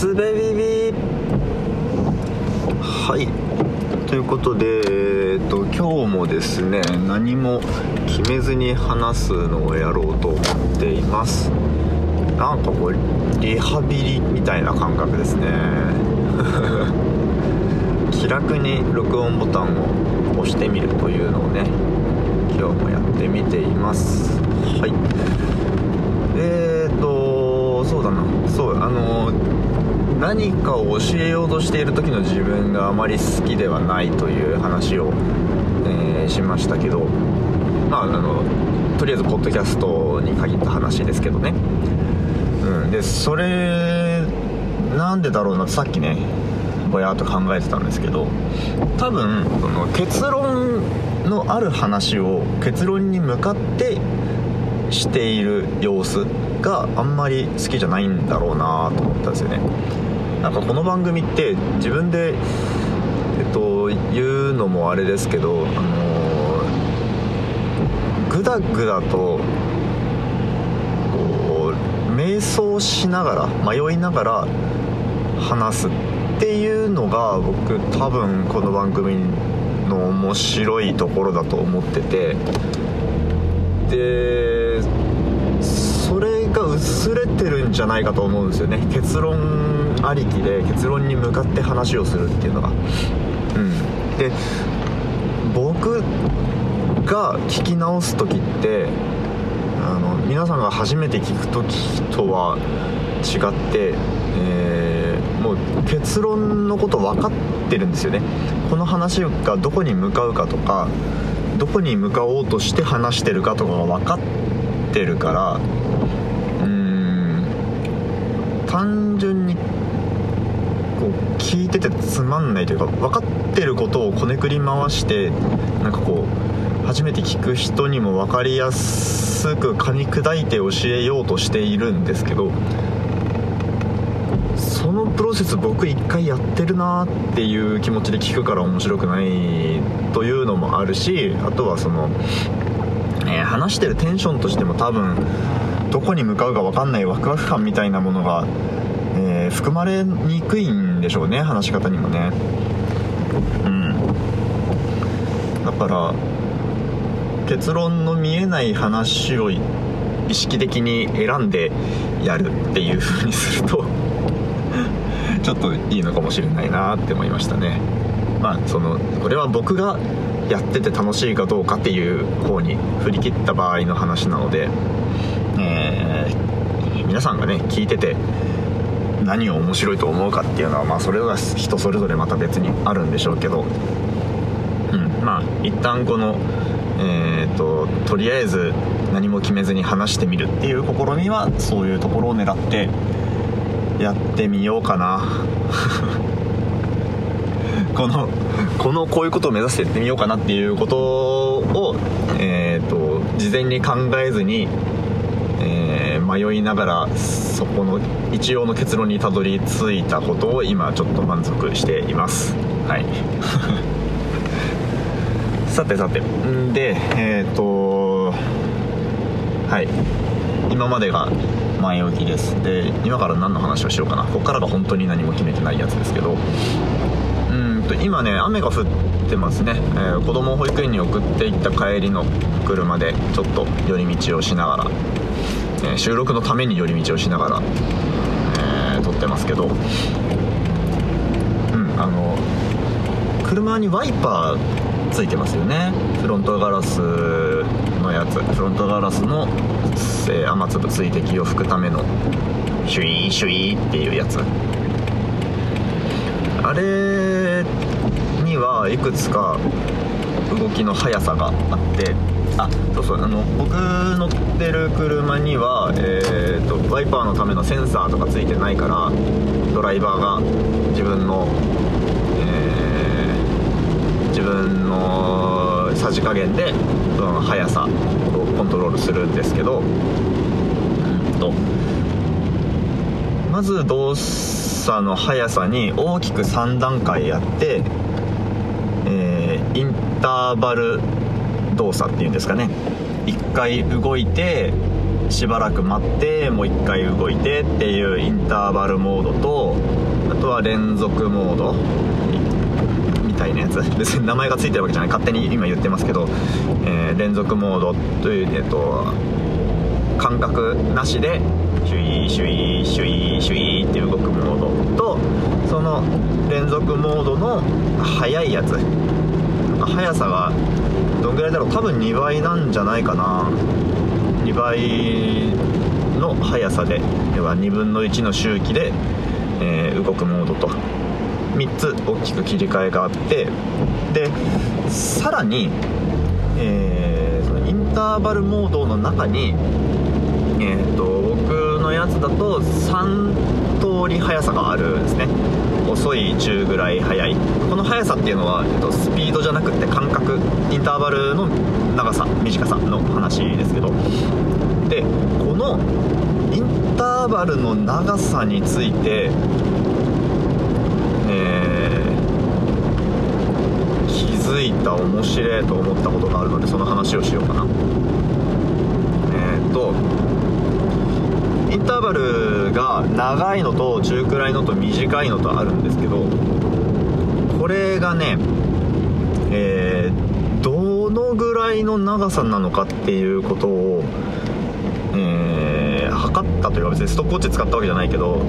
スベビビはい。ということで、えっと、今日もですね何も決めずに話すのをやろうと思っています。なんかこうリハビリみたいな感覚ですね。気楽に録音ボタンを押してみるというのをね今日もやってみています。はい。えーとそうだな。そうあの何かを教えようとしている時の自分があまり好きではないという話を、えー、しましたけどまああのとりあえずポッドキャストに限った話ですけどね。うん。でそれなんでだろうなさっきねぼやっと考えてたんですけど多分その結論のある話を結論に向かってしている様子があんまり好きじゃないんだろうなと思ったんですよね。なんかこの番組って自分でえっと言うのもあれですけどあのグダグダとこう瞑想しながら迷いながら話すっていうのが僕多分この番組の面白いところだと思ってて。でが薄れてるんじゃないかと思うんですよね。結論ありきで結論に向かって話をするっていうのが。うん。で僕が聞き直す時ってあの皆さんが初めて聞く時とは違って、えー、もう結論のこと分かってるんですよね。この話がどこに向かうかとかどこに向かおうとして話してるかとかが分かってるから単純にこう聞いててつまんないというか分かってることをこねくり回してなんかこう初めて聞く人にも分かりやすく噛み砕いて教えようとしているんですけどそのプロセス僕一回やってるなっていう気持ちで聞くから面白くないというのもあるしあとはその、えー、話してるテンションとしても多分どこに向かうか分かんないワクワク感みたいなものが、含まれにくいんでしょうね話し方にもね。うん。だから結論の見えない話を意識的に選んでやるっていう風にすると ちょっといいのかもしれないなって思いましたね。まあそのこれは僕がやってて楽しいかどうかっていう方に振り切った場合の話なので、えー、皆さんがね聞いてて何を面白いと思うかっていうのはまあそれは人それぞれまた別にあるんでしょうけど。うんまあ一旦このえーと、とりあえず何も決めずに話してみるっていう試みはそういうところを狙ってやってみようかな。このこのこういうことを目指してやってみようかなっていうことを、えーと、事前に考えずに、迷いながらそこの一応の結論にたどり着いたことを今ちょっと満足しています。はい。さてさて。んでえっ、ー、とはい。今までが前置きです。で今から何の話をしようかな。ここからが本当に何も決めてないやつですけど。うんと今ね雨が降ってますね、えー、子供を保育園に送っていった帰りの車でちょっと寄り道をしながら、えー、収録のために寄り道をしながら、えー、撮ってますけど。うんあの車にワイパーついてますよね。フロントガラスのやつ。フロントガラスの、えー、雨粒水滴を拭くためのシュイーシュイーっていうやつ。あれにはいくつか動きの速さがあってあそうそうあの僕乗ってる車には、えーと、ワイパーのためのセンサーとかついてないからドライバーが自分の、えー、自分のさじ加減でその速さをコントロールするんですけど、うんとまず動作の速さに大きく3段階やって、えー、インターバル動作っていうんですかね。1回動いてしばらく待ってもう1回動いてっていうインターバルモードとあとは連続モード。みたいなやつ。別に名前が付いてるわけじゃない。勝手に今言ってますけど、えー、連続モードというえっと感覚なしでシュイシュイシュイシュイって動くモードとその連続モードの速いやつ。速さがどんぐらいだろう。多分2倍なんじゃないかな。2倍の速さで。要は2分の1の周期で、えー、動くモードと。3つ大きく切り替えがあって。でさらに、えー、そのインターバルモードの中にえーと、僕のやつだと3通り速さがあるんですね。遅い中ぐらい速い。この速さっていうのは、えーと、スピードじゃなくて間隔インターバルの長さ短さの話ですけど。でこのインターバルの長さについてえー、気づいた面白いと思ったことがあるのでその話をしようかな。えっ、とインターバルが長いのと中くらいのと短いのとあるんですけどこれがねえー、どのぐらいの長さなのかっていうことを、えー、測ったというか別にストップウォッチ使ったわけじゃないけど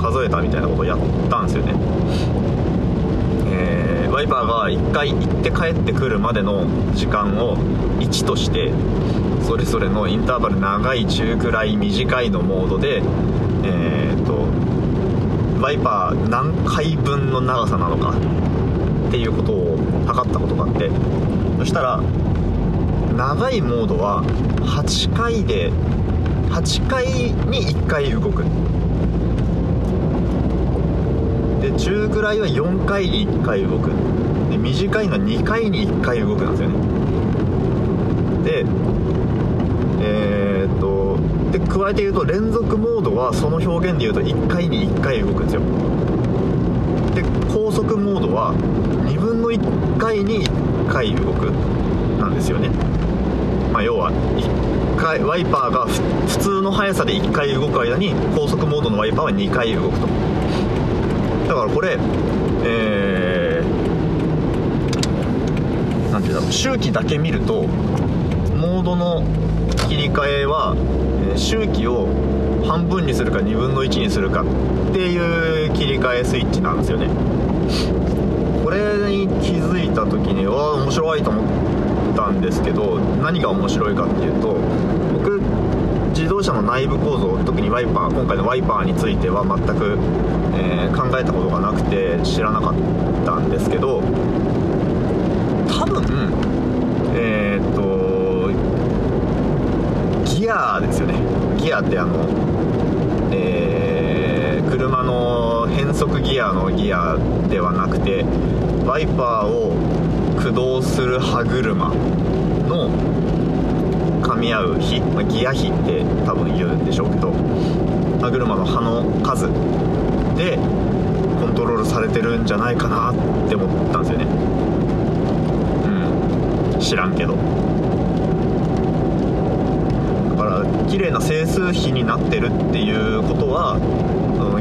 数えたみたいなことをやったんですよね、ワイパーが1回行って帰ってくるまでの時間を1としてそれぞれのインターバル長い中くらい短いのモードでえー、っとワイパー何回分の長さなのかっていうことを測ったことがあってそしたら長いモードは8回で8回に1回動く。中くらいは4回に1回動く。で短いのは2回に1回動くなんですよね。でえー、っとで加えて言うと連続モードはその表現で言うと1回に1回動くんですよ。で高速モードは2分の1回に1回動くなんですよね。まあ、要は1回ワイパーが普通の速さで1回動く間に高速モードのワイパーは2回動くと。だからこれえー、なんていうんだろう周期だけ見るとモードの切り替えは、え周期を半分にするか2分の1にするかっていう切り替えスイッチなんですよね。これに気づいた時にわあ面白いと思ったんですけど何が面白いかっていうと自動車の内部構造特にワイパー今回のワイパーについては全く、えー、考えたことがなくて知らなかったんですけど多分えー、っとギアですよね。ギアってあのえー、車の変速ギアのギアではなくてワイパーを駆動する歯車のみ合う比、まあ、ギア比って多分言うんでしょうけど歯車の刃の数でコントロールされてるんじゃないかなって思ったんですよね。うん。知らんけど。だから綺麗な整数比になってるっていうことは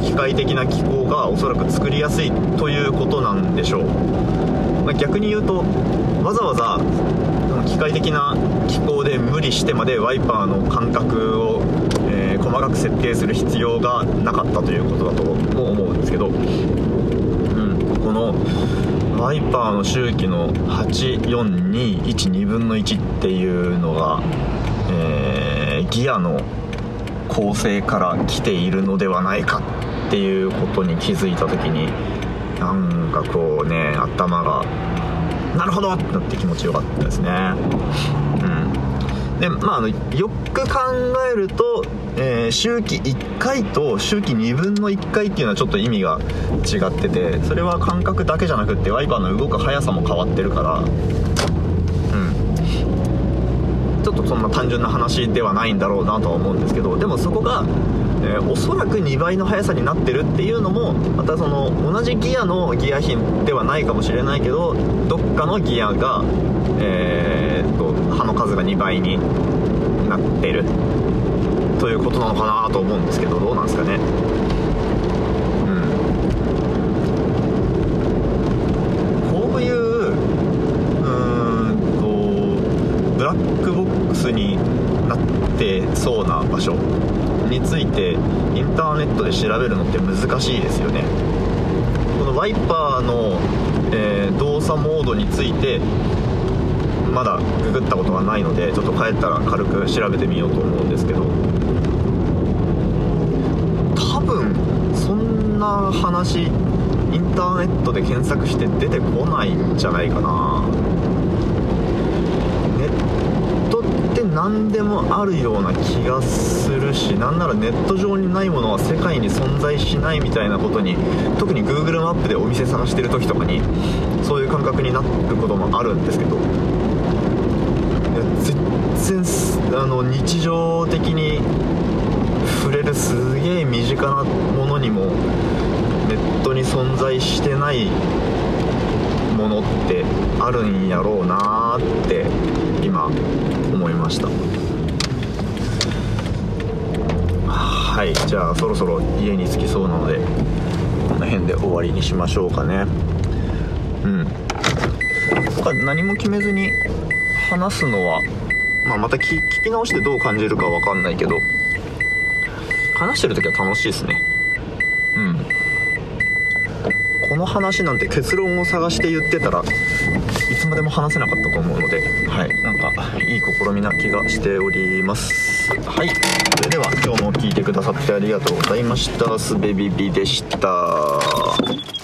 機械的な機構がおそらく作りやすいということなんでしょう、まあ、逆に言うとわざわざ機械的な機構で無理してまでワイパーの間隔を、えー、細かく設定する必要がなかったということだと思うんですけど、うん、このワイパーの周期の84212分の1っていうのが、えーギアの構成から来ているのではないかっていうことに気づいた時になんかこうね頭がなるほどってなって気持ちよかったですね。うん。でまああのよく考えると、えー、周期1回と周期2分の1回っていうのはちょっと意味が違っててそれは感覚だけじゃなくってワイパーの動く速さも変わってるからちょっとそんな単純な話ではないんだろうなとは思うんですけどでもそこが、えー、おそらく2倍の速さになってるっていうのもまたその同じギアのギア比ではないかもしれないけどどっかのギアが、えー、と刃の数が2倍になってるということなのかなと思うんですけどどうなんですかねうんこういううーんとブラックボックスになってそうな場所についてインターネットで調べるのって難しいですよね。このワイパーの、えー動作モードについてまだググったことがないのでちょっと帰ったら軽く調べてみようと思うんですけど。多分そんな話インターネットで検索して出てこないんじゃないかなネットって何でもあるような気がするしなんならネット上にないものは世界に存在しないみたいなことに特に Google マップでお店探してる時とかにそういう感覚になることもあるんですけど。全然あの日常的に触れるすげえ身近なものにもネットに存在してないものってあるんやろうなーって今思いました。はいじゃあそろそろ家に着きそうなのでこの辺で終わりにしましょうかね。うん。なんか何も決めずに話すのは、まあ、また聞聞き直してどう感じるかわかんないけど話してる時は楽しいですね。うん。この話なんて結論を探して言ってたらいつまでも話せなかったと思うのではい。なんかいい試みな気がしております。はい。それでは今日も聞いてくださってありがとうございました。すべビビでした。